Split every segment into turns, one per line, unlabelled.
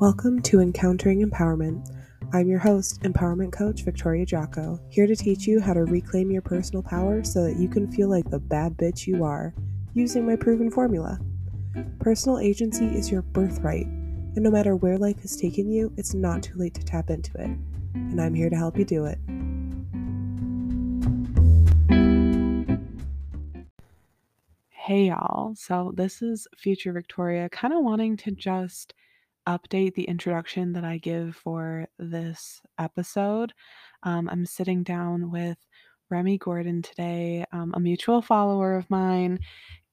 Welcome to Encountering Empowerment. I'm your host, Empowerment Coach Victoria Jocko, here to teach you how to reclaim your personal power so that you can feel like the bad bitch you are, using my proven formula. Personal agency is your birthright, and no matter where life has taken you, it's not too late to tap into it. And I'm here to help you do it. Hey y'all, so this is Future Victoria, kind of wanting to just update the introduction that I give for this episode. Um, I'm sitting down with Remi Gordon today, um, a mutual follower of mine.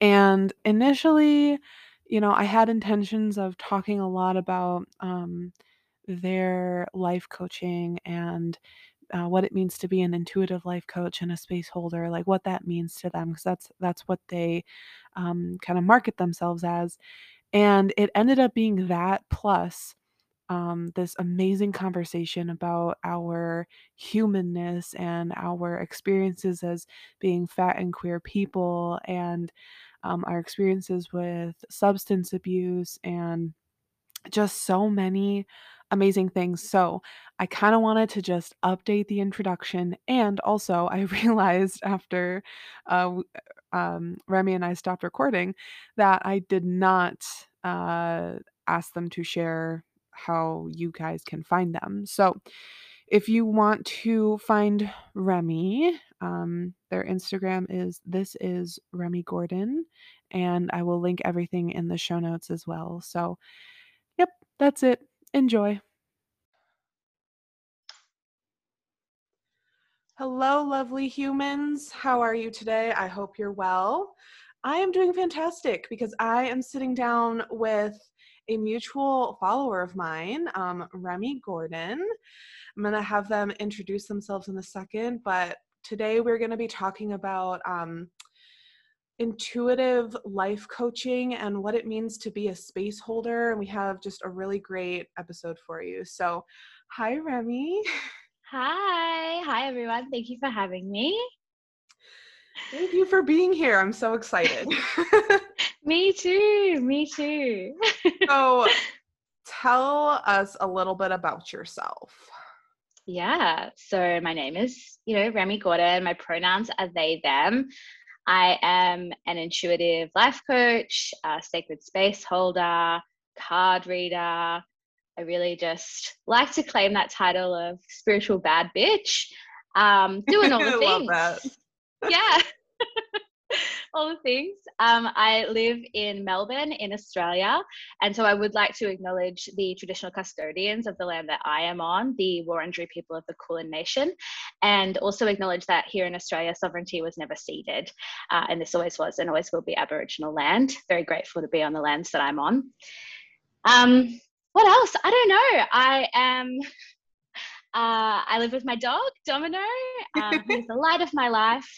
And initially, you know, I had intentions of talking a lot about um, their life coaching and uh, what it means to be an intuitive life coach and a space holder, like what that means to them, because that's that's what they um, kind of market themselves as. And it ended up being that plus um, this amazing conversation about our humanness and our experiences as being fat and queer people and um, our experiences with substance abuse and just so many amazing things. So, I kind of wanted to just update the introduction. And also, I realized after uh, um, Remi and I stopped recording that I did not uh, ask them to share how you guys can find them. So if you want to find Remi, um, their Instagram is this is Remi Gordon, and I will link everything in the show notes as well. So, yep, that's it. Enjoy. Hello, lovely humans. How are you today? I hope you're well. I am doing fantastic because I am sitting down with a mutual follower of mine, um, Remi Gordon. I'm going to have them introduce themselves in a second, but today we're going to be talking about um, intuitive life coaching and what it means to be a space holder. And we have just a really great episode for you. So, hi, Remi.
Hi. Hi, everyone. Thank you for having me.
Thank you for being here. I'm so excited.
me too. Me too.
so, tell us a little bit about yourself.
Yeah. So, my name is, you know, Remi Gordon. My pronouns are they, them. I am an intuitive life coach, a sacred space holder, card reader, I really just like to claim that title of spiritual bad bitch. Um, doing all the things. yeah. all the things. Um, I live in Melbourne, in Australia, and so I would like to acknowledge the traditional custodians of the land that I am on, the Wurundjeri people of the Kulin Nation, and also acknowledge that here in Australia, sovereignty was never ceded, uh, and this always was and always will be Aboriginal land. Very grateful to be on the lands that I'm on. Um, what else? I don't know. I am. Uh, I live with my dog, Domino. Um, he's the light of my life.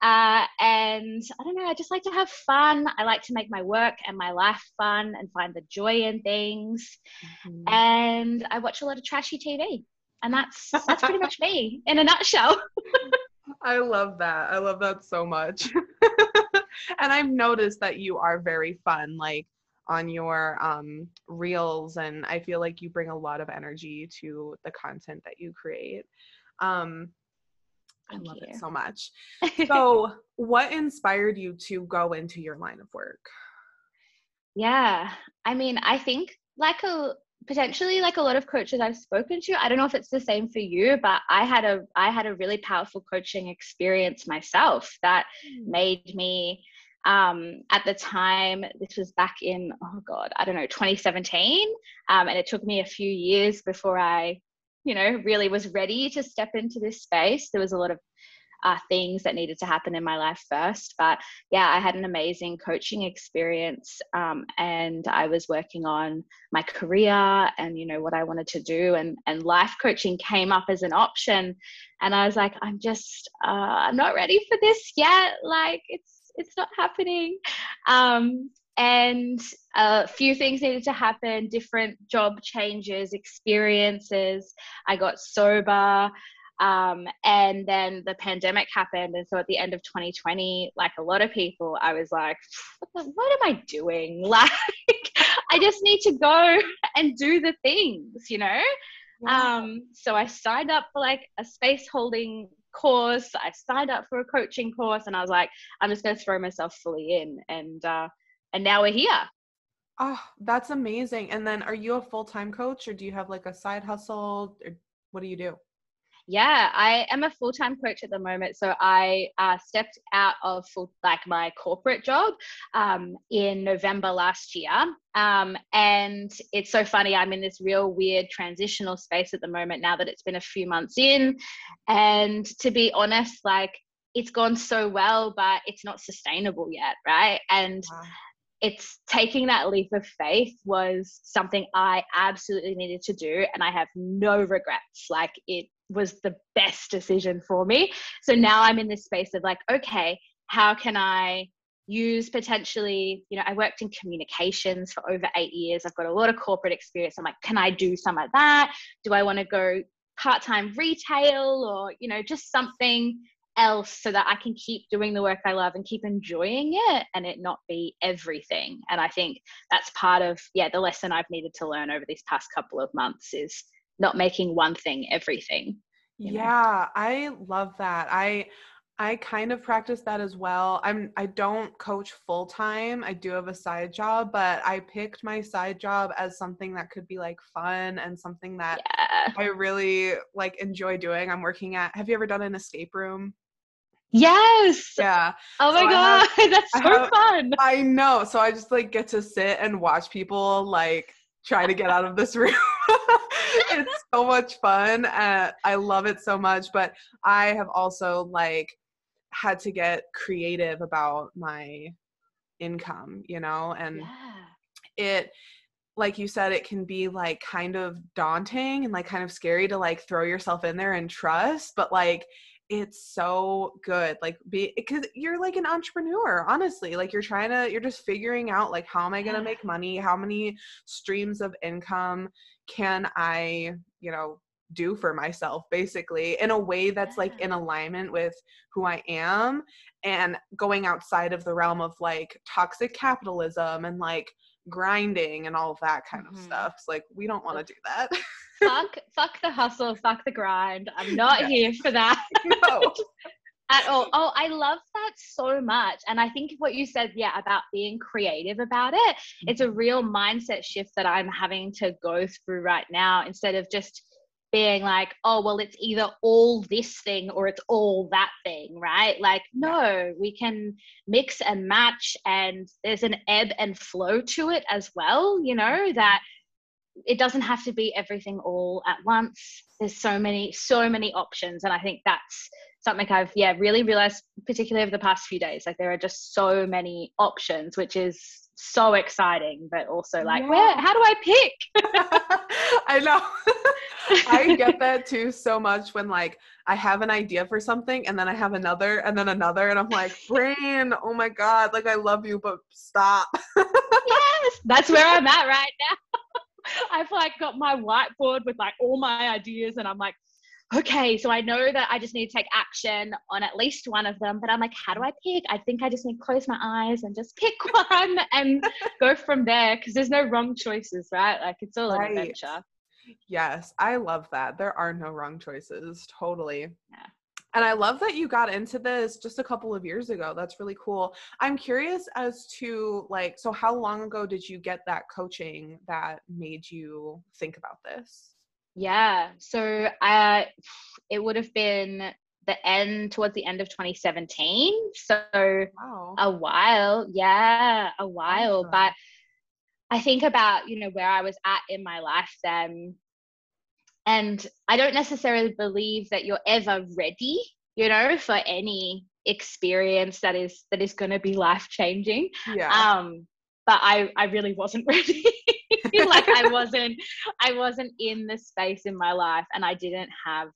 Uh, and I don't know, I just like to have fun. I like to make my work and my life fun and find the joy in things. Mm-hmm. And I watch a lot of trashy TV. And that's that's pretty much me in a nutshell.
I love that. I love that so much. and I've noticed that you are very fun. Like on your um, reels and i feel like you bring a lot of energy to the content that you create um, i love you. it so much so what inspired you to go into your line of work
yeah i mean i think like a potentially like a lot of coaches I've spoken to. I don't know if it's the same for you, but I had a I had a really powerful coaching experience myself that mm. made me um, at the time this was back in oh god i don't know 2017 um, and it took me a few years before i you know really was ready to step into this space. There was a lot of uh, things that needed to happen in my life first. But yeah i had an amazing coaching experience um, and i was working on my career and you know what i wanted to do. And and life coaching came up as an option. And i was like i'm just uh, i'm not ready for this yet. Like it's it's not happening. Um, and a few things needed to happen different job changes, experiences. I got sober. Um, and then the pandemic happened. And so at the end of 2020, like a lot of people, I was like, what, am I doing? Like, I just need to go and do the things, you know? Um, so I signed up for like a space holding course. I signed up for a coaching course and I was like, I'm just going to throw myself fully in. And, uh, and now we're here.
Oh, that's amazing. And then are you a full time coach or do you have like a side hustle or what do you do?
Yeah, I am a full time coach at the moment. So I uh, stepped out of full, like my corporate job um, in November last year. Um, and it's so funny. I'm in this real weird transitional space at the moment now that it's been a few months in. And to be honest, like it's gone so well, but it's not sustainable yet, right? And wow it's taking that leap of faith was something I absolutely needed to do. And I have no regrets. Like it was the best decision for me. So now I'm in this space of like, okay, how can I use potentially, you know, I worked in communications for over eight years. I've got a lot of corporate experience. I'm like, can I do some of that? Do I want to go part time retail or, you know, just something else so that I can keep doing the work I love and keep enjoying it and it not be everything. And I think that's part of, yeah, the lesson I've needed to learn over these past couple of months is not making one thing everything.
Yeah, know? I love that. I I kind of practice that as well. I'm I don't coach full time. I do have a side job, but I picked my side job as something that could be like fun and something that yeah. I really like enjoy doing. I'm working at Have you ever done an escape room?
Yes.
Yeah.
Oh my so god, have, that's so have, fun.
I know. So I just like get to sit and watch people like try to get out of this room. it's so much fun. Uh, I love it so much. But I have also like had to get creative about my income, you know, and yeah. it like you said it can be like kind of daunting and like kind of scary to like throw yourself in there and trust but like it's so good like be because you're like an entrepreneur honestly like you're trying to you're just figuring out like how am i going to make money? How many streams of income can i you know do for myself basically in a way that's like in alignment with who i am and going outside of the realm of like toxic capitalism and like grinding and all of that kind of mm-hmm. stuff. It's like we don't want to do that.
fuck fuck the hustle, fuck the grind. I'm not yeah. here for that. No. At all. Oh, I love that so much. And I think what you said, yeah, about being creative about it, it's a mm-hmm. real mindset shift that I'm having to go through right now instead of just being like, oh, well, it's either all this thing or it's all that thing, right? Like, no, we can mix and match, and there's an ebb and flow to it as well, you know, mm-hmm. that it doesn't have to be everything all at once. There's so many, so many options. And I think that's something I've, yeah, really realized, particularly over the past few days. Like, there are just so many options, which is so exciting, but also like, yeah. where, how do I pick?
I know. I get that too so much when like I have an idea for something and then I have another and then another and I'm like, brain, oh my God, like I love you, but stop.
yes, that's where I'm at right now. I've like got my whiteboard with like all my ideas and I'm like, okay, so I know that I just need to take action on at least one of them, but I'm like, how do I pick? I think I just need to close my eyes and just pick one and go from there because there's no wrong choices, right? Like it's all right. an adventure.
Yes, I love that. There are no wrong choices. Totally. Yeah. And I love that you got into this just a couple of years ago. That's really cool. I'm curious as to like so how long ago did you get that coaching that made you think about this?
Yeah. So I it would have been the end towards the end of 2017. So wow. a while. Yeah, a while. Awesome. But I think about, you know, where I was at in my life then. And I don't necessarily believe that you're ever ready, you know, for any experience that is that is going to be life changing. Yeah. Um, but I I really wasn't ready. like I wasn't I wasn't in the space in my life and I didn't have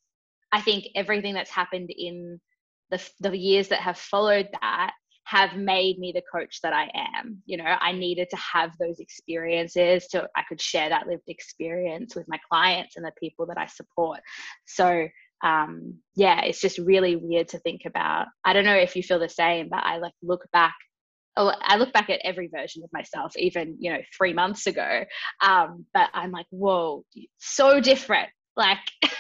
I think everything that's happened in the the years that have followed that have made me the coach that I am. You know, I needed to have those experiences so I could share that lived experience with my clients and the people that I support. So um yeah, it's just really weird to think about. I don't know if you feel the same, but I like look back I look back at every version of myself, even you know three months ago. Um, but I'm like, whoa, so different. Like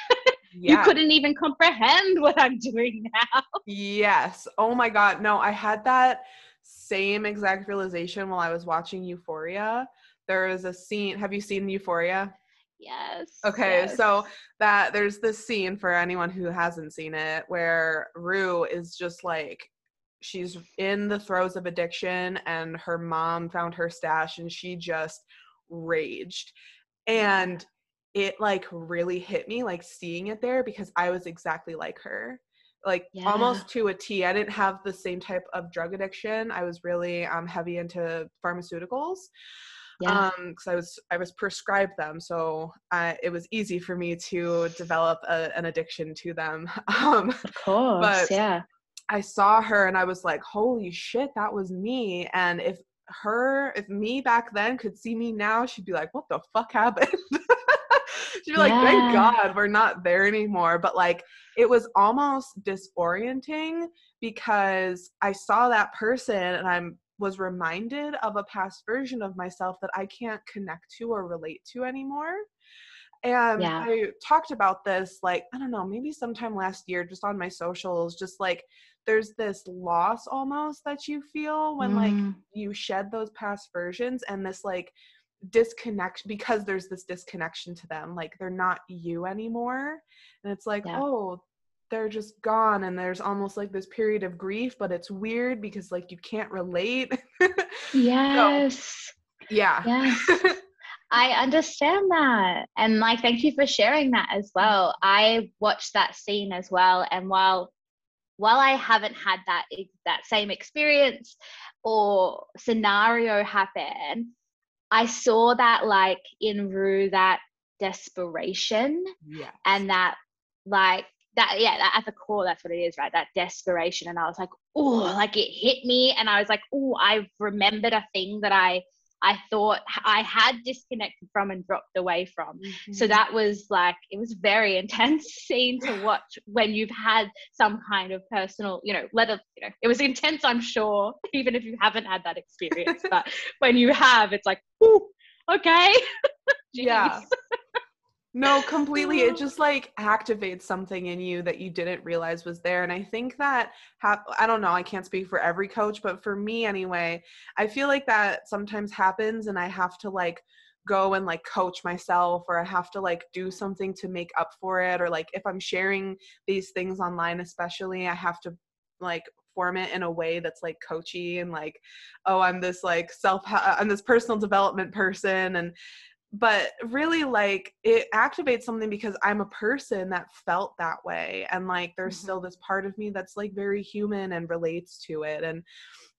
yeah. you couldn't even comprehend what I'm doing now.
Yes. Oh my god. No, I had that same exact realization while I was watching Euphoria. There is a scene. Have you seen Euphoria?
Yes.
Okay,
yes.
so that there's this scene for anyone who hasn't seen it where Rue is just like she's in the throes of addiction and her mom found her stash and she just raged. And it like really hit me like seeing it there because I was exactly like her. Like yeah. almost to a T. I didn't have the same type of drug addiction. I was really um heavy into pharmaceuticals yeah. um because i was i was prescribed them so I, it was easy for me to develop a, an addiction to them um
of course but yeah
i saw her and i was like holy shit that was me and if her if me back then could see me now she'd be like what the fuck happened she'd be like thank god we're not there anymore but like it was almost disorienting because i saw that person and i'm was reminded of a past version of myself that I can't connect to or relate to anymore. And yeah. I talked about this, like, I don't know, maybe sometime last year, just on my socials, just like there's this loss almost that you feel when mm. like you shed those past versions and this like disconnect because there's this disconnection to them like they're not you anymore. And it's like yeah. oh they're just gone and there's almost like this period of grief but it's weird because like you can't relate.
Yes. so,
yeah.
Yes. I understand that. And like thank you for sharing that as well. I watched that scene as well. And while while i haven't had that that same experience or scenario happen i saw that like in rue that desperation
yes.
and that like that yeah that, at the core that's what it is right that desperation and i was like oh like it hit me and i was like oh i remembered a thing that i i thought i had disconnected from and dropped away from. Mm-hmm. so that was like it was very intense scene to watch when you've had some kind of personal you know let you know it was intense i'm sure even if you haven't had that experience but when you have it's like okay.
Yeah no, completely. It just like activates something in you that you didn't realize was there. And I think that, ha- I don't know, I can't speak for every coach, but for me anyway, I feel like that sometimes happens and I have to like go and like coach myself or I have to like do something to make up for it. Or like if I'm sharing these things online, especially, I have to like form it in a way that's like coachy and like oh i'm this like self uh, i'm this personal development person and but really like it activates something because i'm a person that felt that way and like there's mm-hmm. still this part of me that's like very human and relates to it and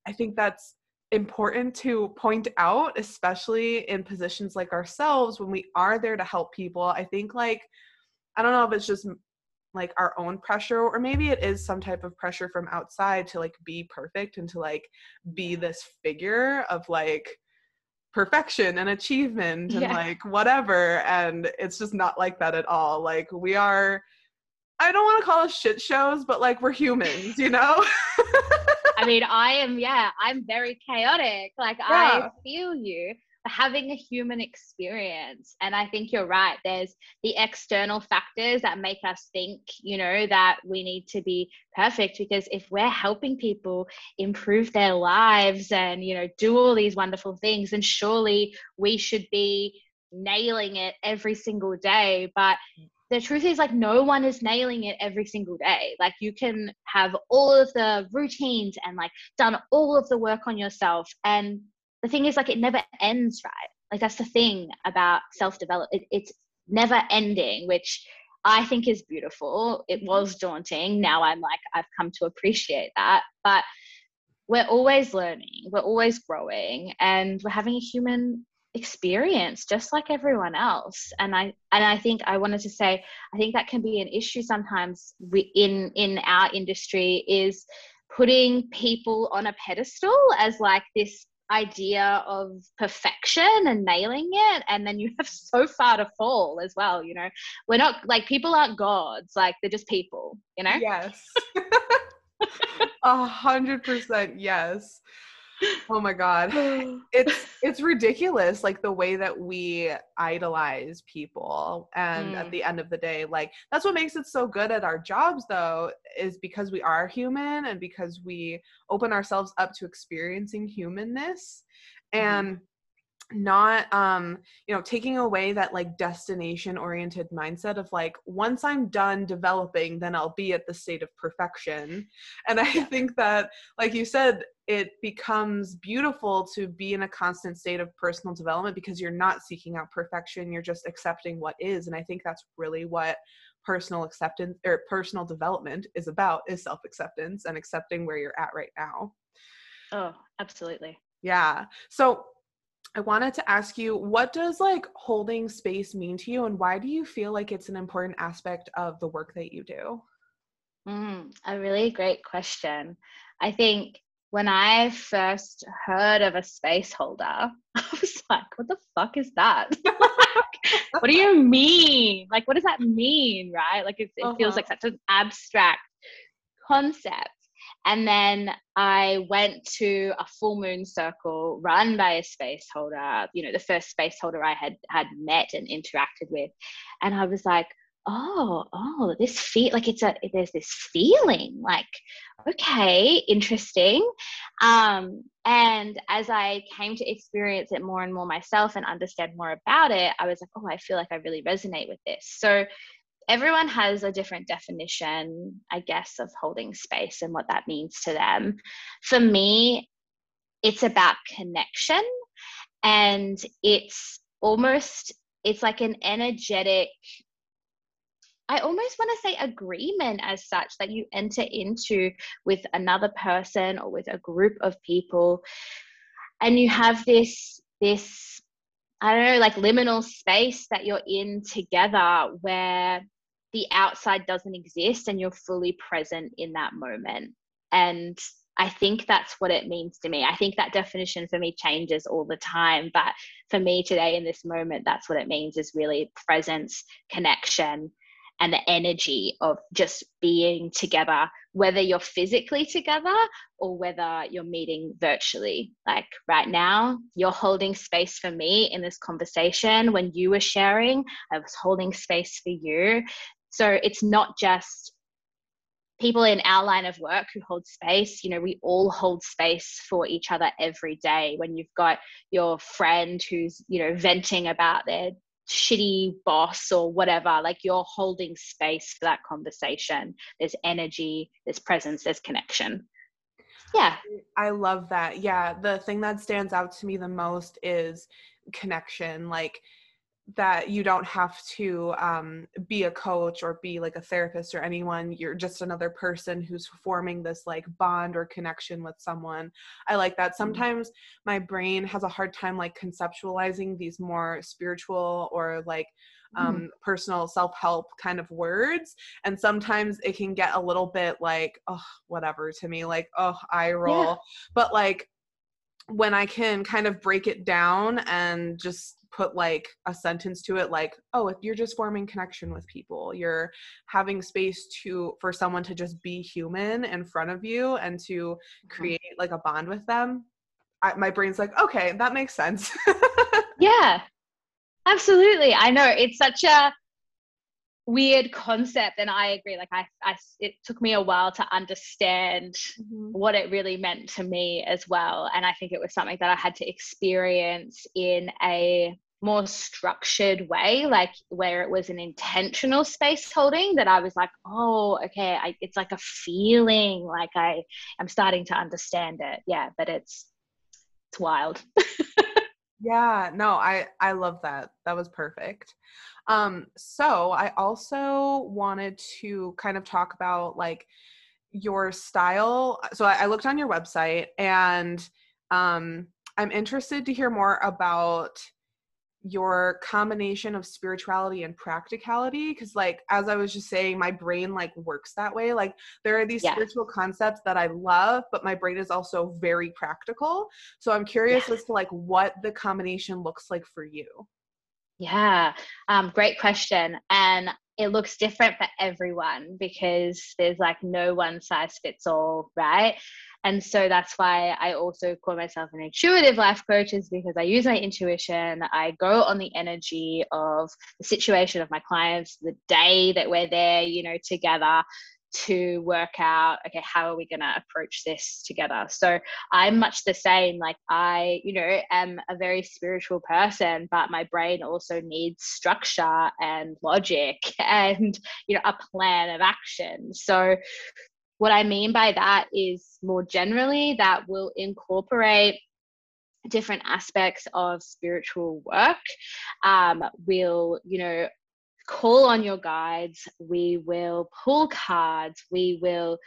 i think that's important to point out especially in positions like ourselves when we are there to help people i think like i don't know if it's just like our own pressure or maybe it is some type of pressure from outside to like be perfect and to like be this figure of like perfection and achievement and yeah. like whatever and it's just not like that at all like we are i don't want to call us shit shows but like we're humans you know
i mean i am yeah i'm very chaotic like yeah. i feel you having a human experience. And I think you're right. There's the external factors that make us think, you know, that we need to be perfect because if we're helping people improve their lives and, you know, do all these wonderful things, then surely we should be nailing it every single day. But the truth is like no one is nailing it every single day like you can have all of the routines and like done all of the work on yourself and the thing is like it never ends right? Like that's the thing about self development it, it's never ending which i think is beautiful. It was daunting. Now i'm like i've come to appreciate that. But we're always learning. We're always growing. And we're having a human experience just like everyone else. And i and i think i wanted to say i think that can be an issue sometimes we, in in our industry is putting people on a pedestal as like this idea of perfection and nailing it and then you have so far to fall as well you know? We're not like people aren't gods like they're just people you know?
Yes. A hundred percent yes oh my god it's it's ridiculous like the way that we idolize people and mm. at the end of the day like that's what makes it so good at our jobs though is because we are human and because we open ourselves up to experiencing humanness mm-hmm. and not um you know taking away that like destination oriented mindset of like once i'm done developing then i'll be at the state of perfection. And i think that like you said it becomes beautiful to be in a constant state of personal development because you're not seeking out perfection you're just accepting what is. And i think that's really what personal acceptance or personal development is about is self acceptance and accepting where you're at right now.
Oh absolutely.
Yeah. So I wanted to ask you what does like holding space mean to you and why do you feel like it's an important aspect of the work that you do?
Mm, a really great question. I think when I first heard of a space holder, I was like, what the fuck is that? what do you mean? Like, what does that mean? Right? Like, it, it uh-huh. feels like such an abstract concept. And then I went to a full moon circle run by a space holder, you know, the first space holder I had had met and interacted with. And I was like, oh, oh, this feel like it's a there's this feeling like, okay, interesting. Um, and as I came to experience it more and more myself and understand more about it, I was like, oh, I feel like I really resonate with this. So everyone has a different definition, I guess, of holding space and what that means to them. For me, it's about connection and it's almost it's like an energetic I almost want to say agreement as such that you enter into with another person or with a group of people and you have this this I don't know like liminal space that you're in together where the outside doesn't exist and you're fully present in that moment. And I think that's what it means to me. I think that definition for me changes all the time. But for me today in this moment, that's what it means is really presence, connection, and the energy of just being together, whether you're physically together or whether you're meeting virtually. Like right now, you're holding space for me in this conversation. When you were sharing, I was holding space for you. So it's not just people in our line of work who hold space. You know we all hold space for each other every day. When you've got your friend who's you know venting about their shitty boss or whatever like you're holding space for that conversation. There's energy there's presence there's connection. Yeah.
I love that. Yeah the thing that stands out to me the most is connection. Like that you don't have to um, be a coach or be like a therapist or anyone you're just another person who's forming this like bond or connection with someone i like that mm-hmm. sometimes my brain has a hard time like conceptualizing these more spiritual or like um, mm. personal self-help kind of words and sometimes it can get a little bit like oh whatever to me like oh i roll yeah. but like when i can kind of break it down and just put like a sentence to it like oh if you're just forming connection with people you're having space to for someone to just be human in front of you and to mm-hmm. create like a bond with them I, my brain's like okay that makes sense.
Yeah. Absolutely. I know. It's such a weird concept and i agree. Like I, I it took me a while to understand mm-hmm. what it really meant to me as well and i think it was something that i had to experience in a more structured way like where it was an intentional space holding that i was like oh okay I, it's like a feeling like i am starting to understand it. Yeah but it's it's wild.
Yeah no i i love that. That was perfect. Um, so I also wanted to kind of talk about like your style. So I, I looked on your website and um, I'm interested to hear more about your combination of spirituality and practicality because like as i was just saying my brain like works that way like there are these yeah. spiritual concepts that i love but my brain is also very practical so i'm curious yeah. as to like what the combination looks like for you
Yeah, um, great question. And it looks different for everyone because there's like no one size fits all, right? And so that's why I also call myself an intuitive life coach, is because I use my intuition. I go on the energy of the situation of my clients, the day that we're there, you know, together to work out okay how are we going to approach this together? So i'm much the same like i you know am a very spiritual person but my brain also needs structure and logic and you know a plan of action. So what i mean by that is more generally that will incorporate different aspects of spiritual work. Um, will you know call on your guides, we will pull cards, we will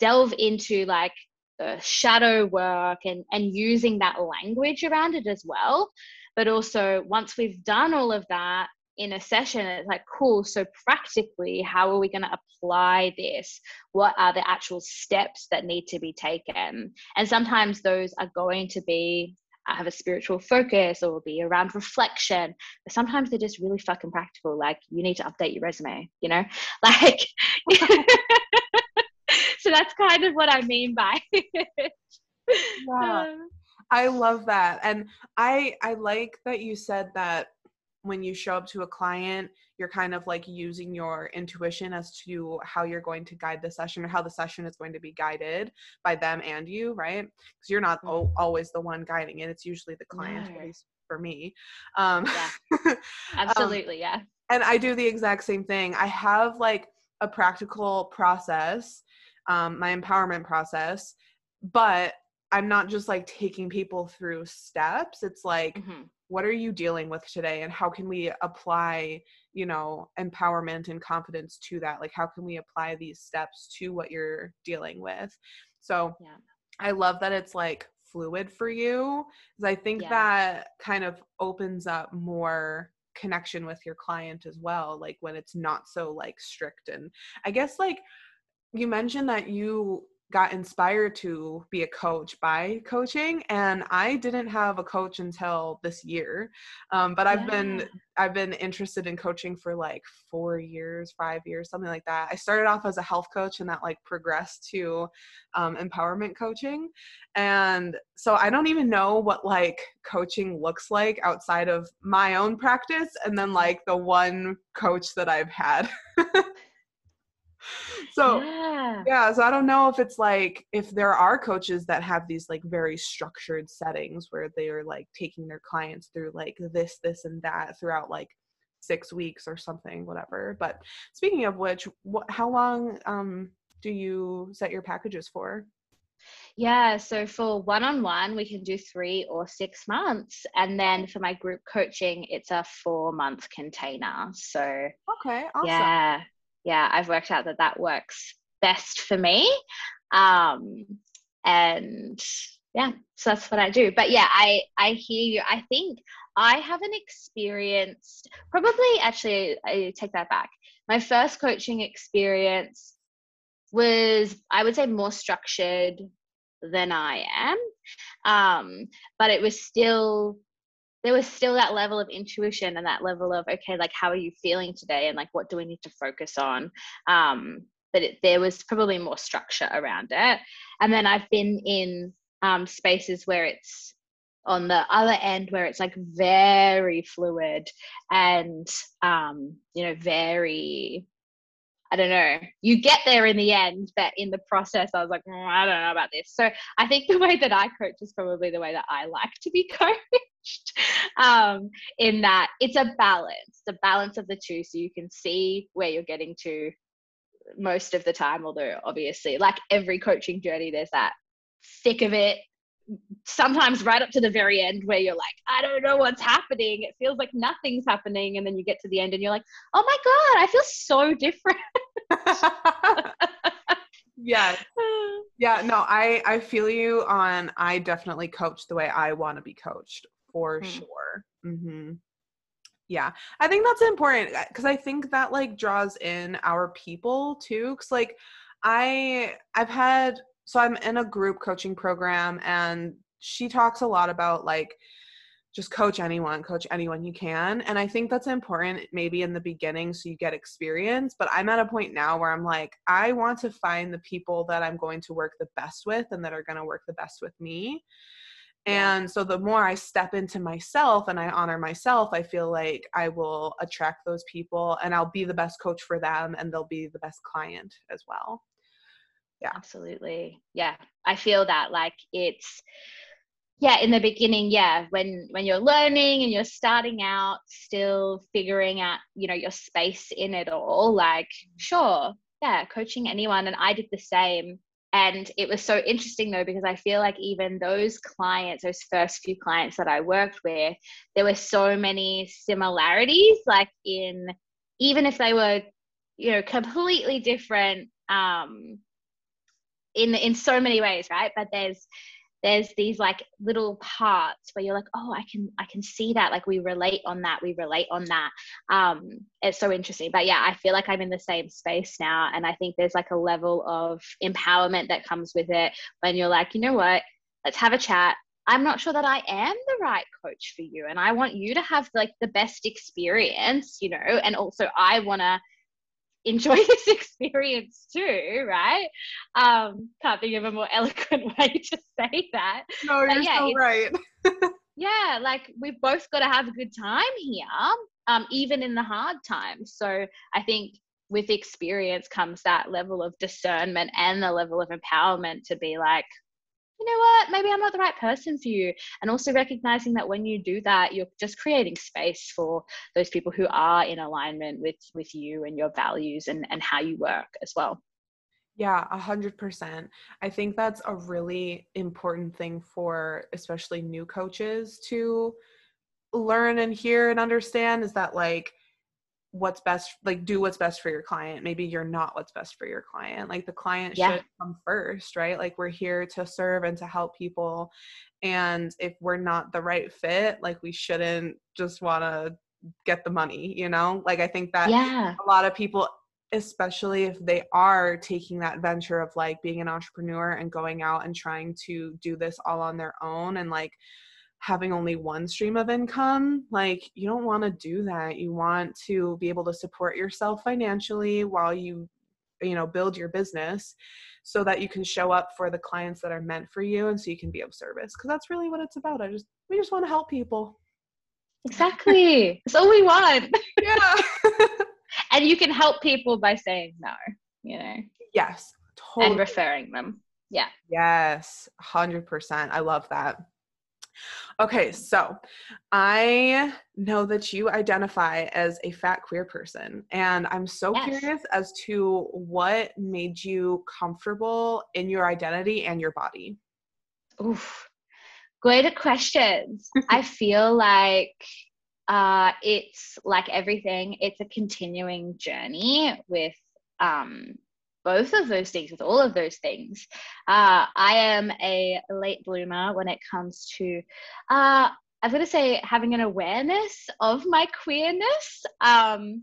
delve into like the shadow work and, and using that language around it as well. But also, once we've done all of that in a session, it's like, cool. So, practically, how are we going to apply this? What are the actual steps that need to be taken? And sometimes those are going to be have a spiritual focus or be around reflection. But sometimes they're just really fucking practical. Like you need to update your resume, you know? Like so that's kind of what I mean by
yeah. Um, I love that. And I I like that you said that when you show up to a client, you're kind of like using your intuition as to how you're going to guide the session or how the session is going to be guided by them and you, right? Because you're not mm-hmm. always the one guiding it, it's usually the client, at least for me. Um,
yeah. Um, Absolutely, um, yeah.
And I do the exact same thing. I have like a practical process, um, my empowerment process, but I'm not just like taking people through steps. It's like, mm-hmm what are you dealing with today and how can we apply you know empowerment and confidence to that like how can we apply these steps to what you're dealing with so yeah. i love that it's like fluid for you because i think yeah. that kind of opens up more connection with your client as well like when it's not so like strict and i guess like you mentioned that you got inspired to be a coach by coaching and i didn't have a coach until this year um, but i've yeah. been i've been interested in coaching for like four years five years something like that i started off as a health coach and that like progressed to um, empowerment coaching and so i don't even know what like coaching looks like outside of my own practice and then like the one coach that i've had so yeah. yeah so i don't know if it's like if there are coaches that have these like very structured settings where they're like taking their clients through like this this and that throughout like six weeks or something whatever but speaking of which what how long um do you set your packages for
yeah, so for one on one, we can do three or six months. And then for my group coaching, it's a four month container. So,
okay, awesome.
Yeah, yeah, I've worked out that that works best for me. Um, and yeah, so that's what I do. But yeah, I I hear you. I think I haven't experienced probably actually I take that back. My first coaching experience was I would say more structured than I am. Um, but it was still there was still that level of intuition and that level of okay like how are you feeling today and like what do we need to focus on um but it, there was probably more structure around it and then i've been in um, spaces where it's on the other end where it's like very fluid and um you know very I don't know. You get there in the end, but in the process, I was like, mm, I don't know about this. So I think the way that I coach is probably the way that I like to be coached. Um, in that it's a balance, the balance of the two, so you can see where you're getting to most of the time. Although obviously, like every coaching journey, there's that thick of it sometimes right up to the very end where you're like i don't know what's happening. It feels like nothing's happening and then you get to the end and you're like oh my god i feel so different.
Yeah. Yeah no i i feel you on i definitely coach the way i want to be coached for mm. sure mm-hmm. yeah i think that's important because i think that like draws in our people too because like i i've had so i'm in a group coaching program and she talks a lot about like just coach anyone, coach anyone you can. And I think that's important maybe in the beginning so you get experience. But I'm at a point now where I'm like, I want to find the people that I'm going to work the best with and that are going to work the best with me. And so the more I step into myself and I honor myself, I feel like I will attract those people and I'll be the best coach for them and they'll be the best client as well.
Yeah. Absolutely. Yeah. I feel that like it's yeah in the beginning yeah when when you're learning and you're starting out still figuring out you know your space in it all like mm-hmm. sure yeah coaching anyone and i did the same and it was so interesting though because i feel like even those clients those first few clients that i worked with there were so many similarities like in even if they were you know completely different um in in so many ways right? But there's there's these like little parts where you're like oh i can i can see that like we relate on that we relate on that. Um it's so interesting but yeah i feel like i'm in the same space now and i think there's like a level of empowerment that comes with it when you're like you know what? Let's have a chat. I'm not sure that i am the right coach for you and i want you to have like the best experience you know and also i want to enjoy this experience too, right? Um, can't think of a more eloquent way to say that.
No, you're yeah, so right.
yeah, like we've both got to have a good time here, um, even in the hard times. So I think with experience comes that level of discernment and the level of empowerment to be like, you know what, maybe I'm not the right person for you. And also recognizing that when you do that, you're just creating space for those people who are in alignment with with you and your values and, and how you work as well.
Yeah, a hundred percent. I think that's a really important thing for especially new coaches to learn and hear and understand is that like what's best like do what's best for your client. Maybe you're not what's best for your client. Like the client yeah. should come first right? Like we're here to serve and to help people. And if we're not the right fit like we shouldn't just want to get the money you know? Like i think that
yeah.
a lot of people especially if they are taking that venture of like being an entrepreneur and going out and trying to do this all on their own and like having only one stream of income like you don't want to do that. You want to be able to support yourself financially while you you know build your business so that you can show up for the clients that are meant for you and so you can be of service because that's really what it's about. I just we just want to help people.
Exactly. That's all we want.
Yeah.
And you can help people by saying no you know?
Yes.
Totally. and referring them. Yeah.
Yes. 100% i love that Okay, so I know that you identify as a fat queer person, and I'm so yes. curious as to what made you comfortable in your identity and your body.
Oof, great questions. I feel like uh, it's like everything, it's a continuing journey with um, both of those things, with all of those things. Uh, I am a late bloomer when it comes to, uh, I'm going to say, having an awareness of my queerness. Um,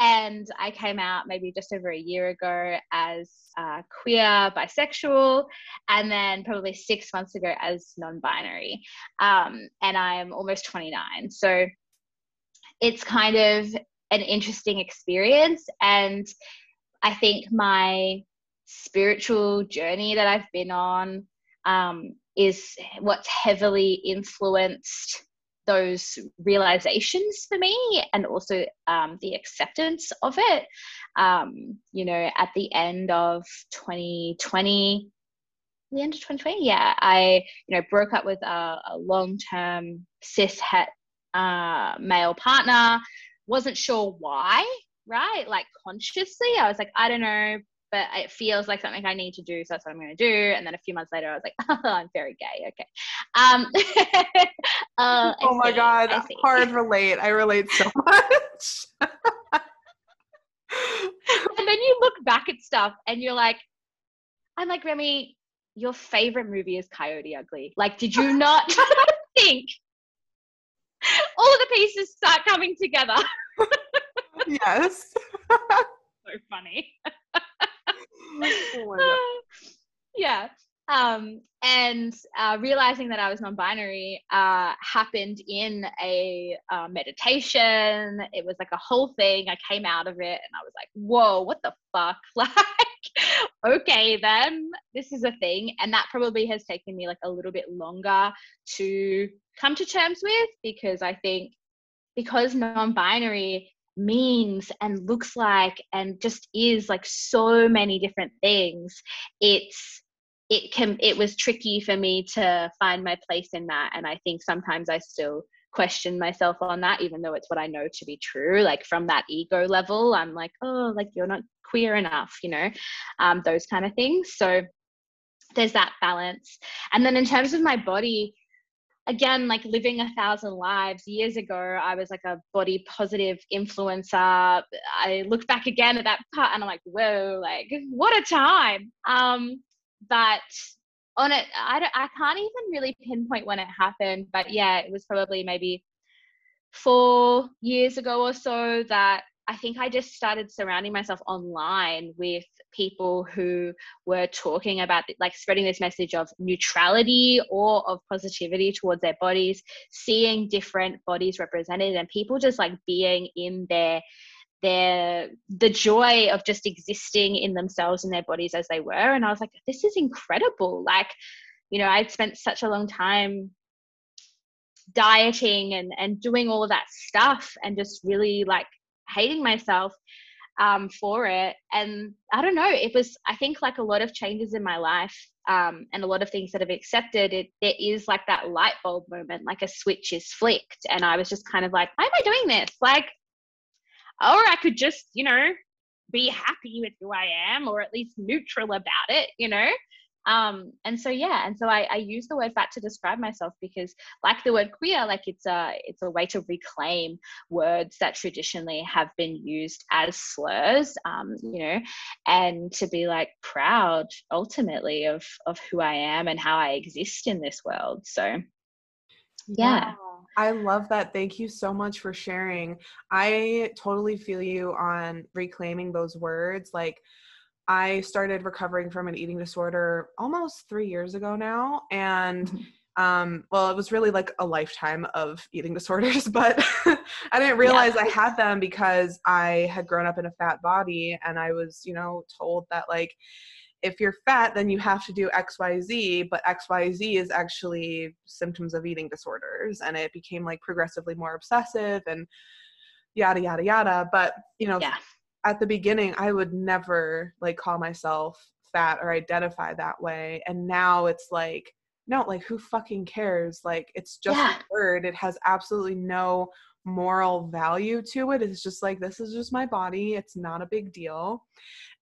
and I came out maybe just over a year ago as uh, queer, bisexual, and then probably six months ago as non binary. Um, and I'm almost 29. So it's kind of an interesting experience. And I think my spiritual journey that I've been on um, is what's heavily influenced those realizations for me and also um, the acceptance of it. Um, you know, at the end of 2020, the end of 2020, yeah, I, you know, broke up with a, a long term cis het uh, male partner. Wasn't sure why right? Like consciously, I was like, I don't know, but it feels like something I need to do, so that's what I'm going to do. And then a few months later, I was like, oh, I'm very gay. Okay. Um,
uh, oh my see, god, hard relate. I relate so much. and
then you look back at stuff, and you're like, I'm like Remi. Your favorite movie is Coyote Ugly. Like, did you not think all of the pieces start coming together?
Yes.
so funny. oh yeah. um, and uh, realizing that I was non-binary uh, happened in a uh, meditation. It was like a whole thing. I came out of it and I was like, "Whoa, what the fuck?" Like, okay, then this is a thing, and that probably has taken me like a little bit longer to come to terms with because I think because non-binary means and looks like and just is like so many different things it's it can it was tricky for me to find my place in that and i think sometimes i still question myself on that even though it's what i know to be true like from that ego level i'm like oh like you're not queer enough you know um, those kind of things. So there's that balance. And then in terms of my body again like living a thousand lives. Years ago i was like a body positive influencer. I look back again at that part and i'm like whoa like what a time. Um but on it I, don't, I can't even really pinpoint when it happened but yeah it was probably maybe four years ago or so that I think I just started surrounding myself online with people who were talking about like spreading this message of neutrality or of positivity towards their bodies, seeing different bodies represented and people just like being in their their the joy of just existing in themselves and their bodies as they were. And i was like this is incredible. Like you know i'd spent such a long time dieting and and doing all of that stuff and just really like hating myself um, for it and i don't know it was i think like a lot of changes in my life um, and a lot of things that have accepted it there is like that light bulb moment like a switch is flicked and i was just kind of like why am i doing this like or I could just, you know, be happy with who I am or at least neutral about it, you know? Um, and so yeah, and so I, I use the word fat to describe myself because like the word queer, like it's a it's a way to reclaim words that traditionally have been used as slurs, um, you know, and to be like proud ultimately of of who I am and how I exist in this world. So yeah.
yeah. I love that. Thank you so much for sharing. I totally feel you on reclaiming those words. Like, I started recovering from an eating disorder almost three years ago now. And, mm-hmm. um, well, it was really like a lifetime of eating disorders, but I didn't realize yeah. I had them because I had grown up in a fat body and I was, you know, told that, like, if you're fat, then you have to do XYZ, but XYZ is actually symptoms of eating disorders. And it became like progressively more obsessive and yada, yada, yada. But, you know, yeah. At the beginning, I would never like call myself fat or identify that way. And now it's like, no, like who fucking cares? Like it's just yeah. a word. It has absolutely no moral value to it. It's just like, this is just my body. It's not a big deal.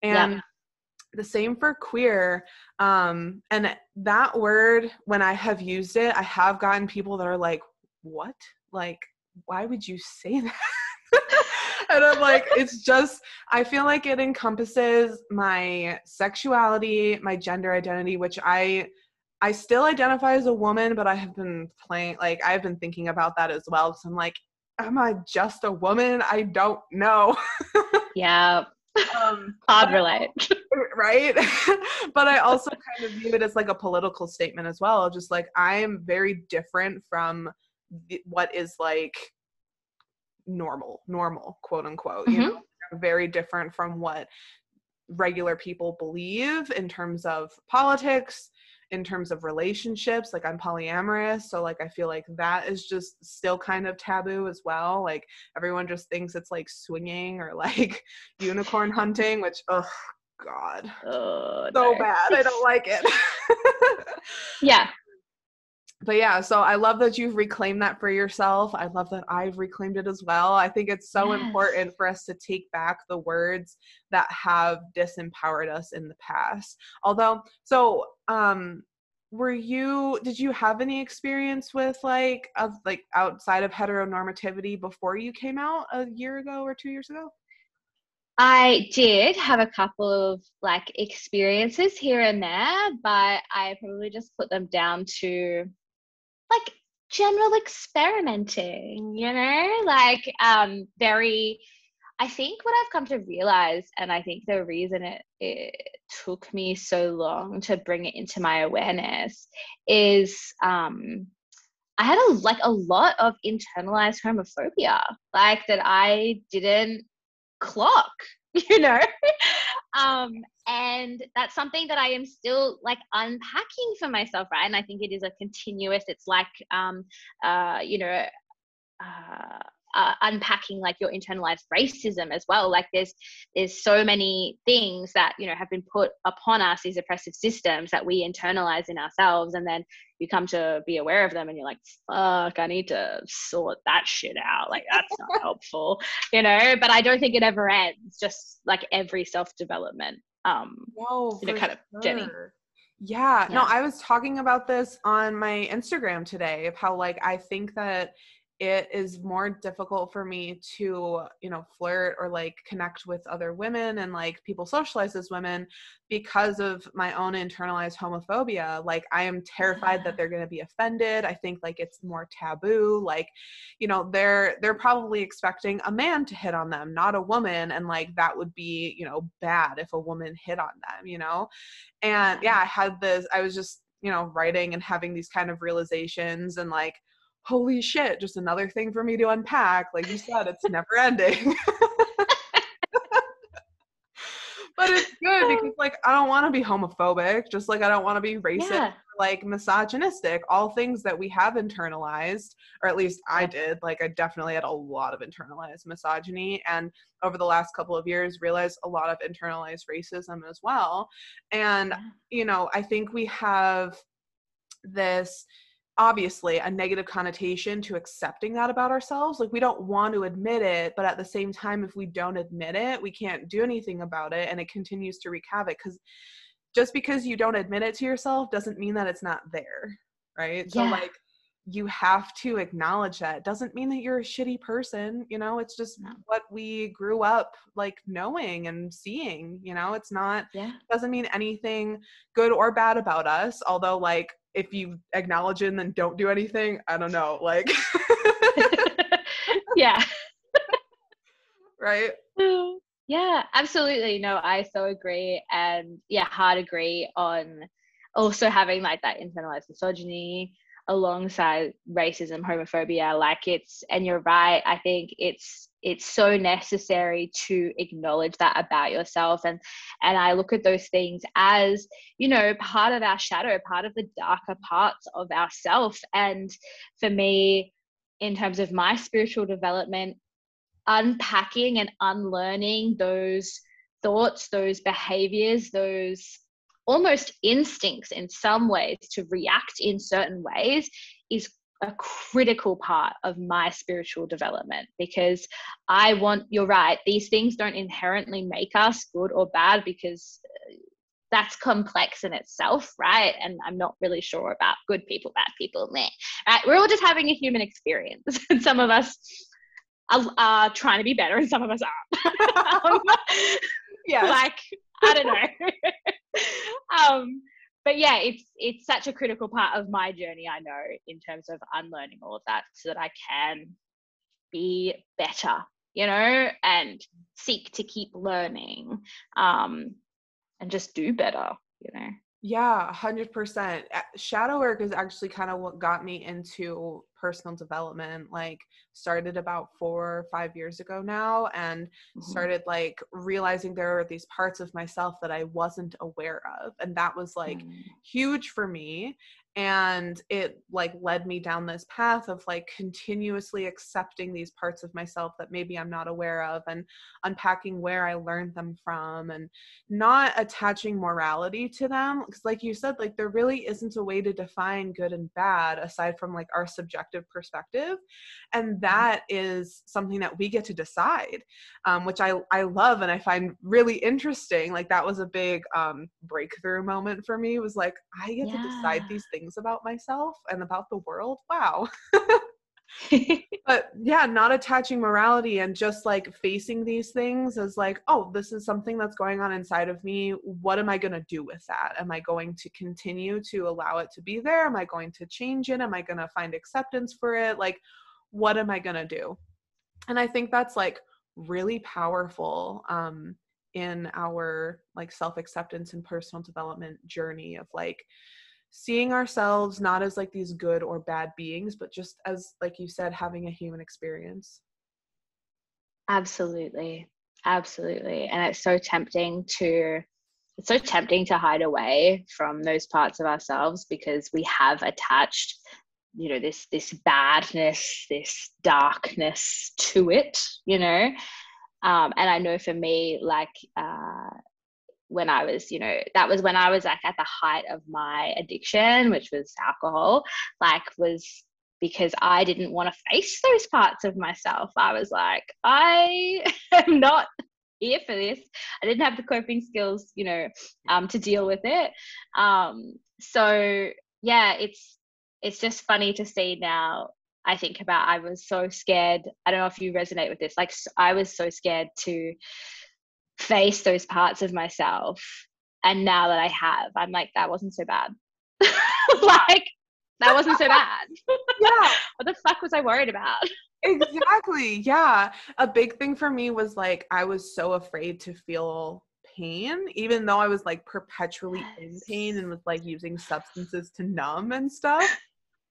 And yeah the same for queer um and that word when i have used it i have gotten people that are like what like why would you say that and i'm like it's just i feel like it encompasses my sexuality my gender identity which i i still identify as a woman but i have been playing like i've been thinking about that as well so i'm like am i just a woman i don't know
yeah um, relate.
right? but I also kind of view it as like a political statement as well. Just like I am very different from what is like normal, normal, quote unquote. Mm-hmm. You know, very different from what regular people believe in terms of politics in terms of relationships like i'm polyamorous so like i feel like that is just still kind of taboo as well like everyone just thinks it's like swinging or like unicorn hunting which oh god oh, so bad i don't like it
yeah
but yeah, so I love that you've reclaimed that for yourself. I love that I've reclaimed it as well. I think it's so yes. important for us to take back the words that have disempowered us in the past. Although, so um were you did you have any experience with like of like outside of heteronormativity before you came out a year ago or 2 years ago?
I did have a couple of like experiences here and there, but I probably just put them down to general experimenting, you know, like um, very. I think what I've come to realize, and I think the reason it, it took me so long to bring it into my awareness is um, I had a like a lot of internalized homophobia, like that I didn't clock, you know. Um, and that's something that I am still like unpacking for myself, right? And I think it is a continuous. It's like, um, uh, you know. Uh, uh, unpacking like your internalized racism as well like there's there's so many things that you know have been put upon us these oppressive systems that we internalize in ourselves and then you come to be aware of them and you're like fuck i need to sort that shit out like that's not helpful you know but i don't think it ever ends just like every self-development um
no,
you know kind
sure.
of journey
yeah,
Yeah.
no, I was talking about this on my Instagram today of how like I think that it is more difficult for me to, you know, flirt or like connect with other women and like people socialize as women because of my own internalized homophobia. Like I am terrified that they're going to be offended. I think like it's more taboo. Like, you know, they're they're probably expecting a man to hit on them, not a woman and like that would be, you know, bad if a woman hit on them, you know. And yeah, I had this I was just, you know, writing and having these kind of realizations and like holy shit, just another thing for me to unpack. Like you said, it's never ending. but it's good because like I don't want to be homophobic, just like I don't want to be racist,
yeah
like misogynistic, all things that we have internalized, or at least I did. Like I definitely had a lot of internalized misogyny and over the last couple of years realized a lot of internalized racism as well. And
Yeah.
you know, I think we have this obviously a negative connotation to accepting that about ourselves. Like we don't want to admit it, but at the same time, if we don't admit it, we can't do anything about it and it continues to wreak havoc. Because just because you don't admit it to yourself doesn't mean that it's not there. Right. So like you have to acknowledge that. It doesn't mean that you're a shitty person, you know, it's just
No.
what we grew up like knowing and seeing, you know, it's not
yeah
doesn't mean anything good or bad about us although like if you acknowledge it and then don't do anything i don't know like
yeah
right
yeah absolutely no i so agree and yeah hard agree on also having like that internalized misogyny alongside racism homophobia like it's and you're right i think it's it's so necessary to acknowledge that about yourself. And and i look at those things as you know part of our shadow part of the darker parts of ourself. And for me in terms of my spiritual development unpacking and unlearning those thoughts, those behaviors, those almost instincts in some ways to react in certain ways is a critical part of my spiritual development because I want, you're right, these things don't inherently make us good or bad because uh, that's complex in itself, right? And I'm not really sure about good people, bad people, meh. Right? We're all just having a human experience. And some of us are, are trying to be better and some of us aren't. Um,
yeah
like I don't know. um, but yeah, it's it's such a critical part of my journey. I know in terms of unlearning all of that, so that I can be better, you know, and seek to keep learning, um, and just do better, you know.
Yeah 100% Uh, shadow work is actually kind of what got me into personal development like started about four or five years ago now and
Mhm.
started like realizing there are these parts of myself that i wasn't aware of and that was like
Mm.
huge for me and it like led me down this path of like continuously accepting these parts of myself that maybe I'm not aware of and unpacking where I learned them from and not attaching morality to them because like you said like there really isn't a way to define good and bad aside from like our subjective perspective and that is something that we get to decide um, which I, I love and I find really interesting. Like that was a big um, breakthrough moment for me. Was like I get to decide these things about myself and about the world. Wow. But yeah, not attaching morality and just like facing these things as like, oh, this is something that's going on inside of me. What am I going to do with that? Am I going to continue to allow it to be there? Am I going to change it? Am I going to find acceptance for it? Like, what am I going to do? And I think that's like really powerful um, in our like self-acceptance and personal development journey of like seeing ourselves not as like these good or bad beings but just as like you said having a human experience.
Absolutely. Absolutely. And it's so tempting to it's so tempting to hide away from those parts of ourselves because we have attached you know this this badness this darkness to it you know? Um, and i know for me like uh, when i was you know that was when i was like at the height of my addiction which was alcohol like was because i didn't want to face those parts of myself i was like i am not here for this i didn't have the coping skills you know um, to deal with it um, so yeah it's it's just funny to see now I think about I was so scared. I don't know if you resonate with this. Like I was so scared to face those parts of myself. And now that I have, I'm like, that wasn't so bad. like that wasn't so bad.
yeah.
what the fuck was I worried about?
exactly. Yeah. A big thing for me was like I was so afraid to feel pain, even though I was like perpetually yes. in pain and was like using substances to numb and stuff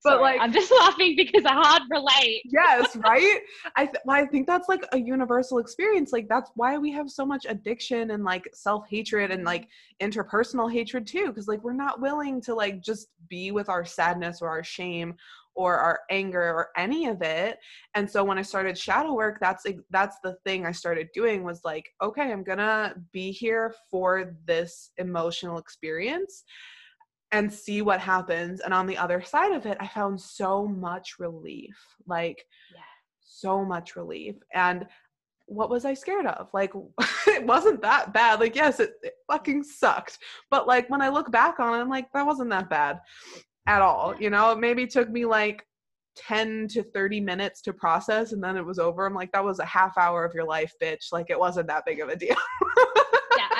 but Sorry, like I'm just laughing because I hard relate.
yes, right? I th- well, I think that's like a universal experience. Like that's why we have so much addiction and like self-hatred and like interpersonal hatred too because like we're not willing to like just be with our sadness or our shame or our anger or any of it. And so when I started shadow work, that's that's the thing I started doing was like, okay, I'm going to be here for this emotional experience and see what happens. And on the other side of it, I found so much relief like, yeah. so much relief. And what was I scared of? Like, it wasn't that bad. Like, yes, it, it, fucking sucked. But like, when I look back on it, I'm like, that wasn't that bad at all. You know, it maybe took me like 10 to 30 minutes to process and then it was over. I'm like, that was a half hour of your life, bitch. Like, it wasn't that big of a deal.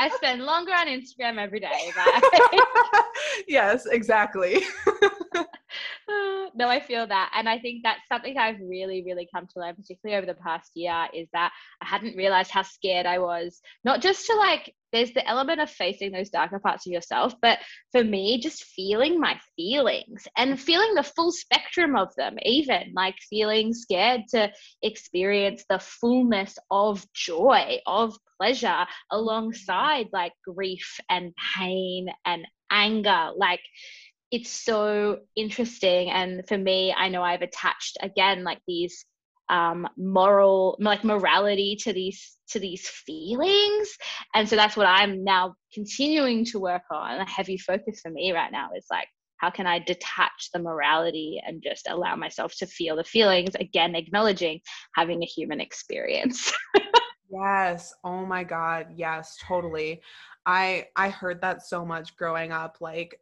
I spend longer on Instagram every day.
yes, exactly.
no, I feel that. And I think that's something I've really, really come to learn, particularly over the past year, is that I hadn't realized how scared I was, not just to like, there's the element of facing those darker parts of yourself, but for me, just feeling my feelings and feeling the full spectrum of them, even like feeling scared to experience the fullness of joy, of pleasure alongside like grief and pain and anger. Like, it's so interesting. And for me i know i've attached again like these um, moral like morality to these to these feelings. And so that's what i'm now continuing to work on. A heavy focus for me right now is like how can i detach the morality and just allow myself to feel the feelings? Again acknowledging having a human experience
yes. Oh my god. Yes totally. I i heard that so much growing up like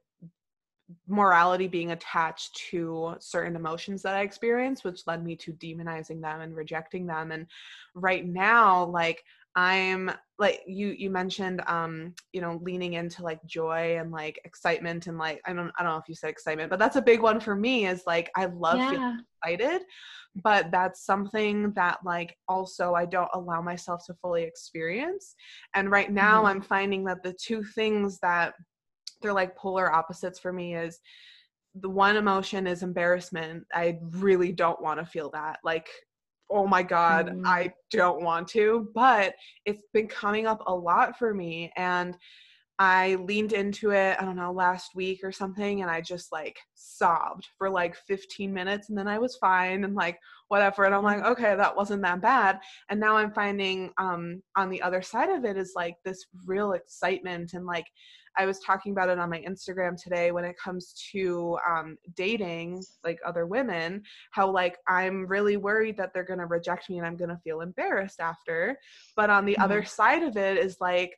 morality being attached to certain emotions that I experienced, which led me to demonizing them and rejecting them. And right now, like I'm like you you mentioned um you know leaning into like joy and like excitement and like I don't I don't know if you said excitement but that's a big one for me is like I love yeah. feeling excited but that's something that like also I don't allow myself to fully experience and right now mm-hmm. I'm finding that the two things that they're like polar opposites for me is the one emotion is embarrassment i really don't want to feel that like oh my god mm. i don't want to but it's been coming up a lot for me and i leaned into it i don't know last week or something and i just like sobbed for like 15 minutes and then i was fine and like whatever and i'm like mm-hmm. okay that wasn't that bad and now i'm finding um on the other side of it is like this real excitement and like I was talking about it on my Instagram today when it comes to um, dating like other women, how like I'm really worried that they're going to reject me and I'm going to feel embarrassed after. But on the mm-hmm. other side of it is like,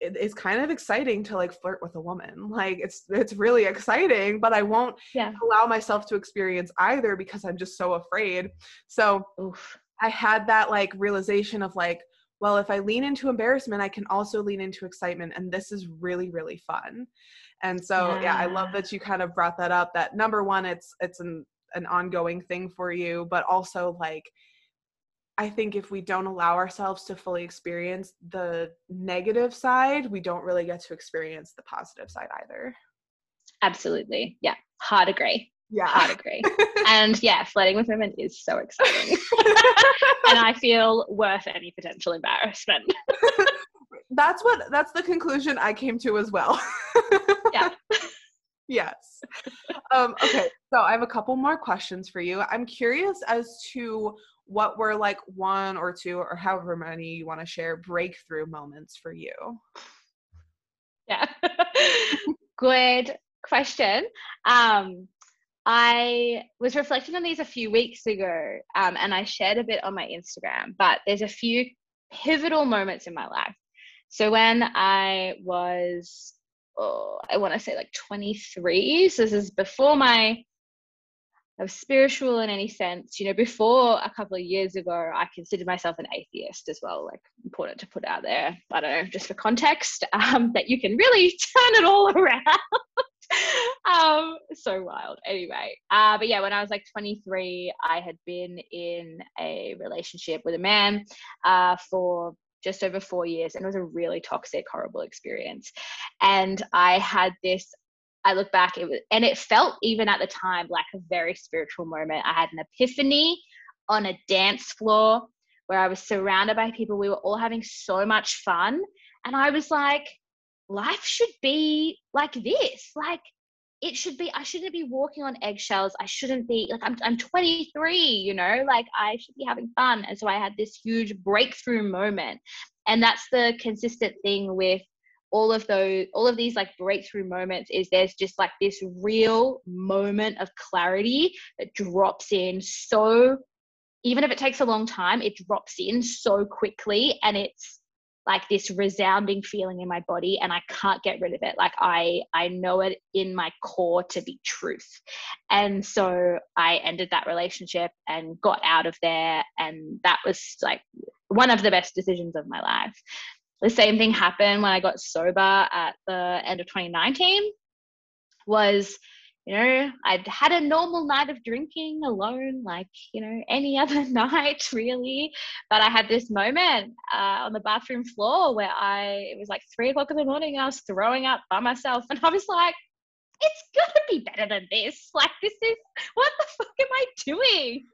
it's kind of exciting to like flirt with a woman like it's it's really exciting but i won't yeah. allow myself to experience either because i'm just so afraid so Oof. i had that like realization of like well, if I lean into embarrassment, I can also lean into excitement. And this is really, really fun. And so, yeah, yeah I love that you kind of brought that up that number one, it's, it's an, an ongoing thing for you, but also like, I think if we don't allow ourselves to fully experience the negative side, we don't really get to experience the positive side either.
Absolutely. Yeah. Hard agree.
Yeah.
Hard agree. and yeah, flirting with women is so exciting. and I feel worth any potential embarrassment.
that's what that's the conclusion I came to as well.
yeah.
Yes. Um, okay, so I have a couple more questions for you. I'm curious as to what were like one or two or however many you want to share breakthrough moments for you.
Yeah. Good question. Um, I was reflecting on these a few weeks ago um, and I shared a bit on my Instagram, but there's a few pivotal moments in my life. So when I was, oh, I want to say like 23, so this is before my of spiritual in any sense. You know, before a couple of years ago, I considered myself an atheist as well. Like important to put out there. I don't know, just for context, um, that you can really turn it all around. um, so wild. Anyway, uh, but yeah, when I was like 23, I had been in a relationship with a man uh, for just over four years and it was a really toxic horrible experience and i had this I look back, it was, and it felt even at the time like a very spiritual moment. I had an epiphany on a dance floor where I was surrounded by people. We were all having so much fun. And I was like, life should be like this. Like, it should be, I shouldn't be walking on eggshells. I shouldn't be, like, I'm, I'm 23, you know, like, I should be having fun. And so I had this huge breakthrough moment. And that's the consistent thing with all of those all of these like breakthrough moments is there's just like this real moment of clarity that drops in so even if it takes a long time it drops in so quickly and it's like this resounding feeling in my body and i can't get rid of it. Like i i know it in my core to be truth. And so i ended that relationship and got out of there and that was like one of the best decisions of my life. The same thing happened when I got sober at the end of 2019 was you know I'd had a normal night of drinking alone like you know any other night really. But I had this moment uh, on the bathroom floor where I it was like three o'clock in the morning and I was throwing up by myself. And I was like it's gonna be better than this. Like this is what the fuck am I doing?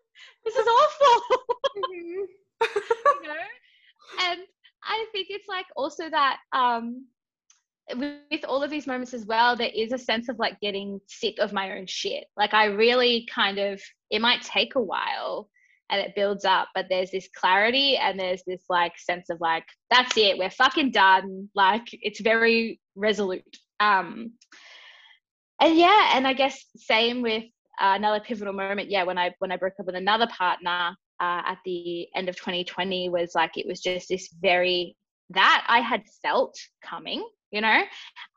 This is awful. Mm-hmm. you know? And I think it's like also that um, with all of these moments as well, there is a sense of like getting sick of my own shit. Like I really kind of, it might take a while and it builds up, but there's this clarity and there's this like sense of like, that's it, we're fucking done. Like it's very resolute. Um, and yeah, and I guess same with uh, another pivotal moment. Yeah, when I when I broke up with another partner, uh, at the end of 2020 was like it was just this very that I had felt coming, you know,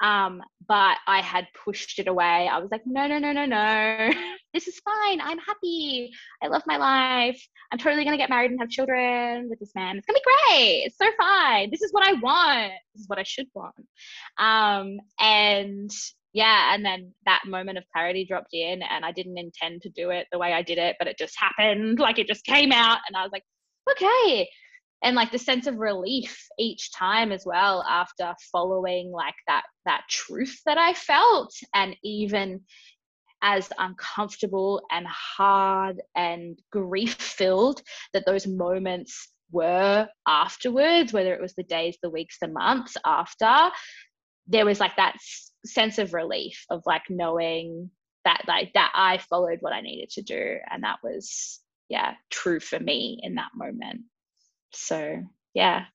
um, but I had pushed it away. I was like, no, no, no, no, no, this is fine. I'm happy. I love my life. I'm totally gonna get married and have children with this man. It's gonna be great. It's so fine. This is what I want. This is what I should want. Um, and yeah, and then that moment of clarity dropped in, and I didn't intend to do it the way I did it, but it just happened. Like it just came out, and I was like, okay. And like the sense of relief each time as well after following like that that truth that I felt, and even as uncomfortable and hard and grief filled that those moments were afterwards, whether it was the days, the weeks, the months after, there was like that sense of relief of like knowing that like that I followed what I needed to do and that was yeah true for me in that moment so yeah.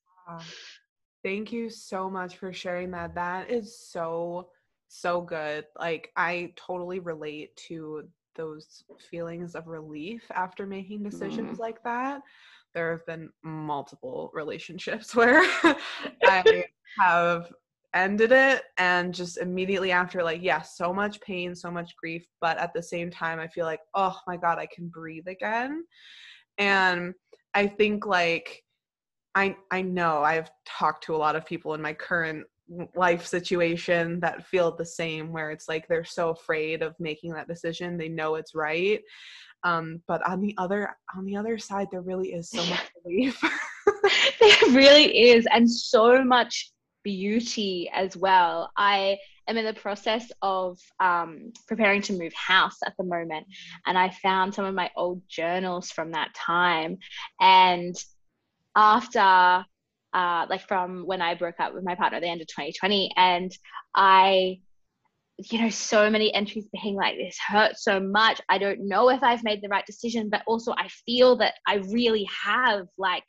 Thank you so much for sharing that. That is so so good. Like I totally relate to those feelings of relief after making decisions mm. like that. There have been multiple relationships where I have ended it and just immediately after like yeah so much pain so much grief but at the same time i feel like oh my god i can breathe again. And i think like i i know i've talked to a lot of people in my current life situation that feel the same where it's like they're so afraid of making that decision they know it's right Um, but on the other on the other side, there really is so much relief.
there really is, and so much beauty as well. I am in the process of um, preparing to move house at the moment, and I found some of my old journals from that time. And after, uh, like, from when I broke up with my partner at the end of 2020, and I you know, so many entries being like, this hurts so much. I don't know if I've made the right decision, but also I feel that I really have. Like,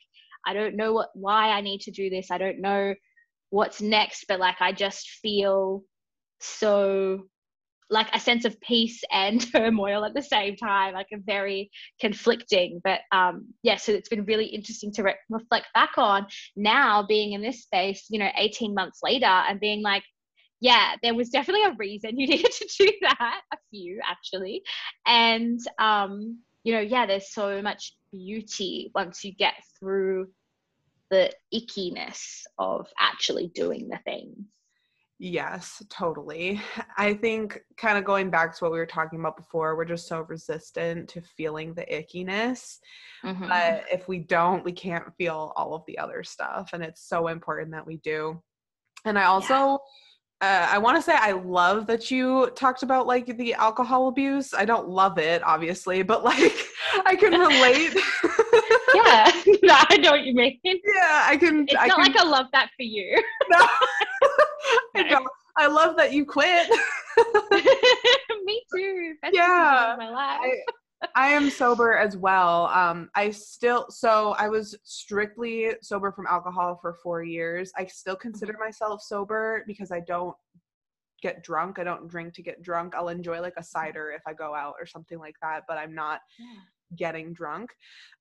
I don't know what why I need to do this. I don't know what's next, but like I just feel so like a sense of peace and turmoil at the same time, like a very conflicting. But um, yeah, so it's been really interesting to re- reflect back on now being in this space, you know, 18 months later and being like, yeah, there was definitely a reason you needed to do that, a few actually. And, um, you know, yeah, there's so much beauty once you get through the ickiness of actually doing the things.
Yes, totally. I think kind of going back to what we were talking about before, we're just so resistant to feeling the ickiness. Mm-hmm. But if we don't, we can't feel all of the other stuff. And it's so important that we do. And I also, yeah uh, I want to say I love that you talked about like the alcohol abuse. I don't love it, obviously, but like I can relate.
yeah, no, I know what you mean.
Yeah, I can.
It's
I
not
can,
like I love that for you.
No, I don't. I love that you quit.
Me too.
Best yeah, my life. I, I am sober as well. Um, I still so I was strictly sober from alcohol for four years. I still consider mm-hmm. myself sober because I don't get drunk. I don't drink to get drunk. I'll enjoy like a cider if I go out or something like that, but I'm not yeah. getting drunk.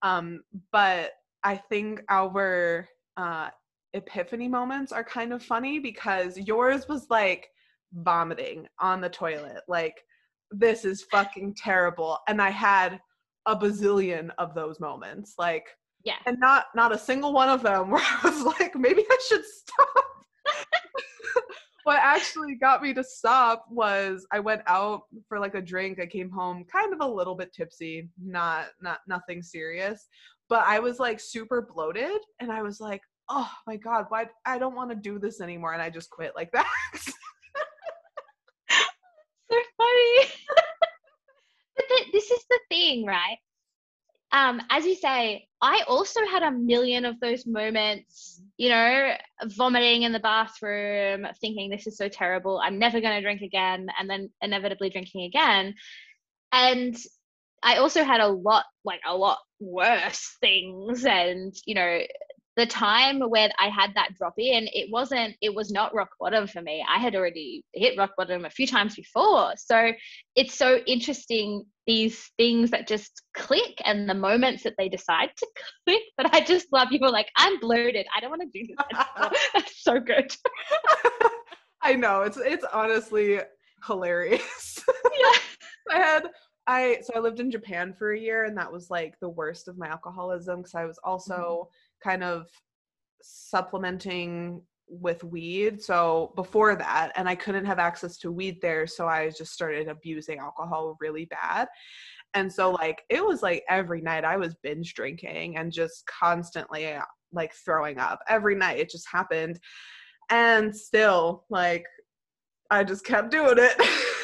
Um, but I think our uh, epiphany moments are kind of funny because yours was like vomiting on the toilet, like this is fucking terrible. And I had a bazillion of those moments. Like,
yeah.
And not not a single one of them where I was like, maybe I should stop. what actually got me to stop was I went out for like a drink. I came home kind of a little bit tipsy, not not nothing serious, but I was like super bloated and I was like, "Oh my god, why I don't want to do this anymore." And I just quit like that.
so funny. but this is the thing, right? Um, as you say, I also had a million of those moments, you know, vomiting in the bathroom, thinking this is so terrible, I'm never going to drink again, and then inevitably drinking again. And I also had a lot, like a lot worse things, and, you know, the time when I had that drop in, it wasn't, it was not rock bottom for me. I had already hit rock bottom a few times before. So it's so interesting these things that just click and the moments that they decide to click. But I just love people like, I'm bloated. I don't want to do this anymore. That's so good.
I know. It's it's honestly hilarious. Yeah. I had I so I lived in Japan for a year and that was like the worst of my alcoholism because I was also mm-hmm kind of supplementing with weed. So before that, and I couldn't have access to weed there. So I just started abusing alcohol really bad. And so, like, it was like every night I was binge drinking and just constantly like throwing up every night. It just happened. And still, like, I just kept doing it.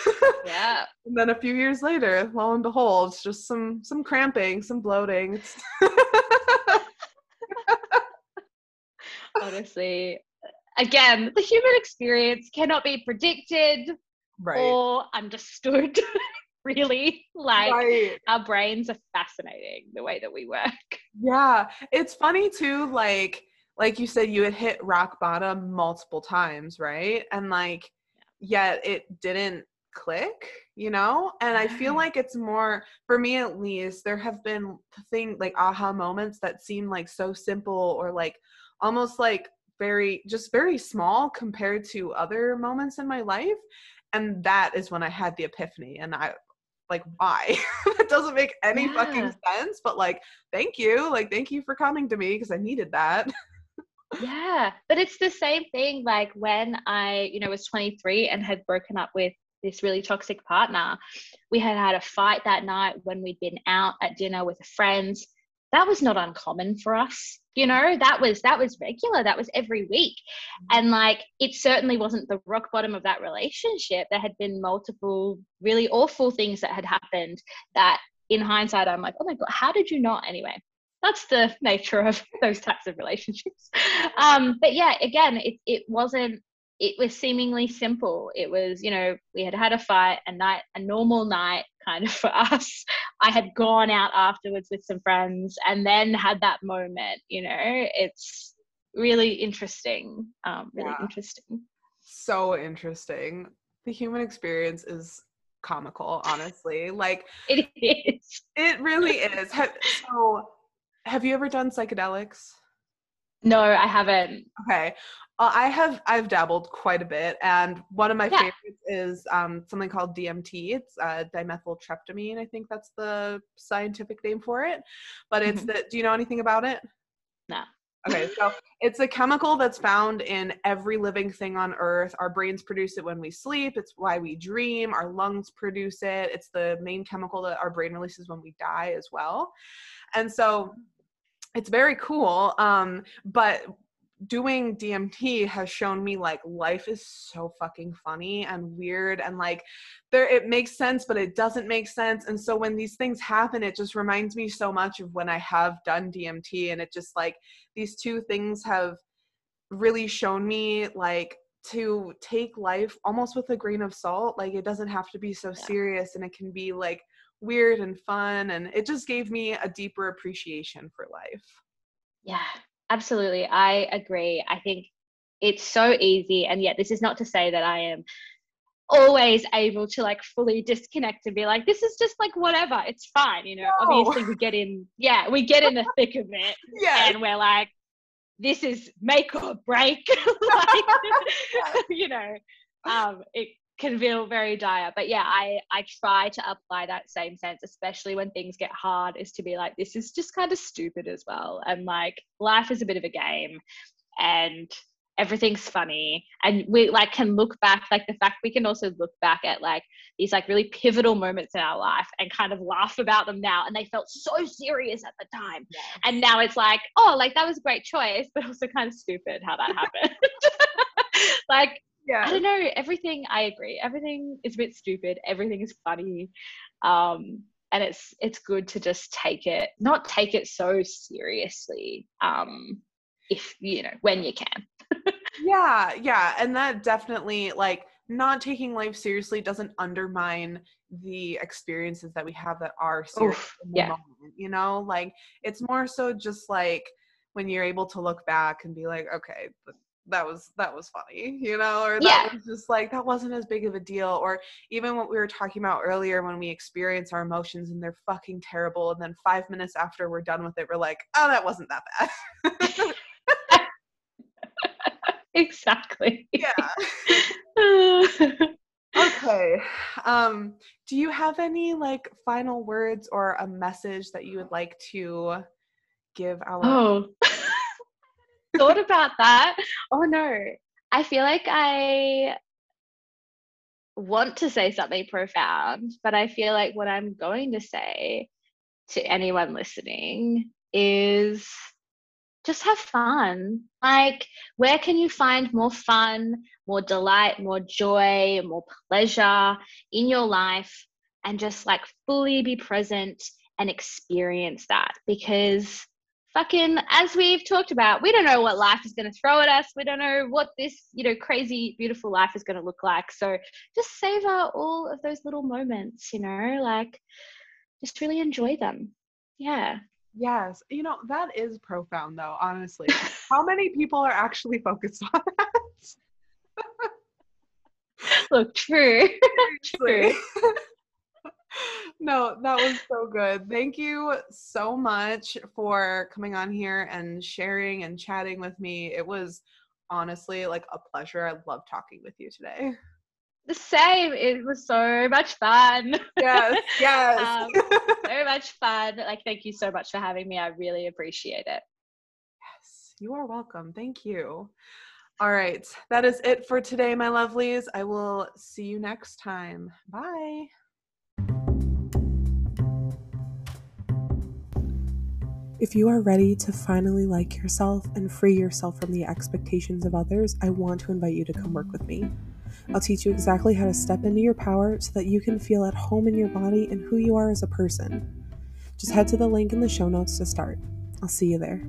Yeah.
and then a few years later, lo and behold, just some some cramping, some bloating.
honestly. Again, the human experience cannot be predicted right. or understood. really, like right. our brains are fascinating the way that we work.
Yeah, it's funny too. Like, like you said, you had hit rock bottom multiple times, right? And like, yet it didn't click you know and i feel like it's more for me at least there have been thing like aha moments that seem like so simple or like almost like very just very small compared to other moments in my life and that is when i had the epiphany and i like why it doesn't make any yeah. fucking sense but like thank you like thank you for coming to me because i needed that
yeah but it's the same thing like when i you know was 23 and had broken up with this really toxic partner. We had had a fight that night when we'd been out at dinner with friends. That was not uncommon for us. You know, that was that was regular. That was every week. Mm-hmm. And like it certainly wasn't the rock bottom of that relationship. There had been multiple really awful things that had happened that in hindsight I'm like, "Oh my god, how did you not?" Anyway, that's the nature of those types of relationships. Um, but yeah, again, it, it wasn't it was seemingly simple. It was, you know, we had had a fight, a night, a normal night kind of for us. I had gone out afterwards with some friends and then had that moment, you know, it's really interesting. Um, really yeah. interesting.
So interesting. The human experience is comical, honestly. Like
it is.
It really is. so have you ever done psychedelics?
No, I haven't.
Okay. Uh, I have I've dabbled quite a bit, and one of my yeah. favorites is um, something called DMT. It's uh, dimethyltryptamine. I think that's the scientific name for it. But it's mm-hmm. the. Do you know anything about it?
No.
Okay, so it's a chemical that's found in every living thing on Earth. Our brains produce it when we sleep. It's why we dream. Our lungs produce it. It's the main chemical that our brain releases when we die as well. And so it's very cool. Um, but doing DMT has shown me like life is so fucking funny and weird and like there it makes sense but it doesn't make sense. And so when these things happen it just reminds me so much of when I have done DMT and it just like these two things have really shown me like to take life almost with a grain of salt. Like it doesn't have to be so yeah. serious and it can be like weird and fun. And it just gave me a deeper appreciation for life.
Yeah absolutely i agree i think it's so easy and yet this is not to say that i am always able to like fully disconnect and be like this is just like whatever it's fine you know? No. obviously we get in yeah we get in the thick of it yeah and we're like this is make or break like, you know? Um it can feel very dire but yeah i i try to apply that same sense especially when things get hard is to be like this is just kind of stupid as well and like life is a bit of a game and everything's funny and we like can look back like the fact we can also look back at like these like really pivotal moments in our life and kind of laugh about them now and they felt so serious at the time yeah. and now it's like oh like that was a great choice but also kind of stupid how that happened like yeah. I don't know everything i agree everything is a bit stupid everything is funny um and it's it's good to just take it not take it so seriously um if you know when you can.
Yeah yeah and that definitely like not taking life seriously doesn't undermine the experiences that we have that are serious Oof, yeah. Moment, you know? Like it's more so just like when you're able to look back and be like okay that was that was funny you know or that yeah. was just like that wasn't as big of a deal or even what we were talking about earlier when we experience our emotions and they're fucking terrible and then five minutes after we're done with it we're like oh that wasn't that bad.
Exactly.
Yeah. Okay um do you have any like final words or a message that you would like to give our
oh thought about that. Oh no. I feel like I want to say something profound, but I feel like what I'm going to say to anyone listening is just have fun. Like, where can you find more fun, more delight, more joy, more pleasure in your life? And just like fully be present and experience that because fucking as we've talked about we don't know what life is going to throw at us. We don't know what this you know crazy beautiful life is going to look like. So just savor all of those little moments you know like just really enjoy them. Yeah.
Yes. You know that is profound though honestly. How many people are actually focused on that?
Look true. True
no, that was so good. Thank you so much for coming on here and sharing and chatting with me. It was honestly like a pleasure. I love talking with you today.
The same. It was so much fun.
Yes, yes. um,
so much fun. Like, thank you so much for having me. I really appreciate it.
Yes, you are welcome. Thank you.
All right. That is it for today, my lovelies. I will see you next time. Bye. If you are ready to finally like yourself and free yourself from the expectations of others, I want to invite you to come work with me. I'll teach you exactly how to step into your power so that you can feel at home in your body and who you are as a person. Just head to the link in the show notes to start. I'll see you there.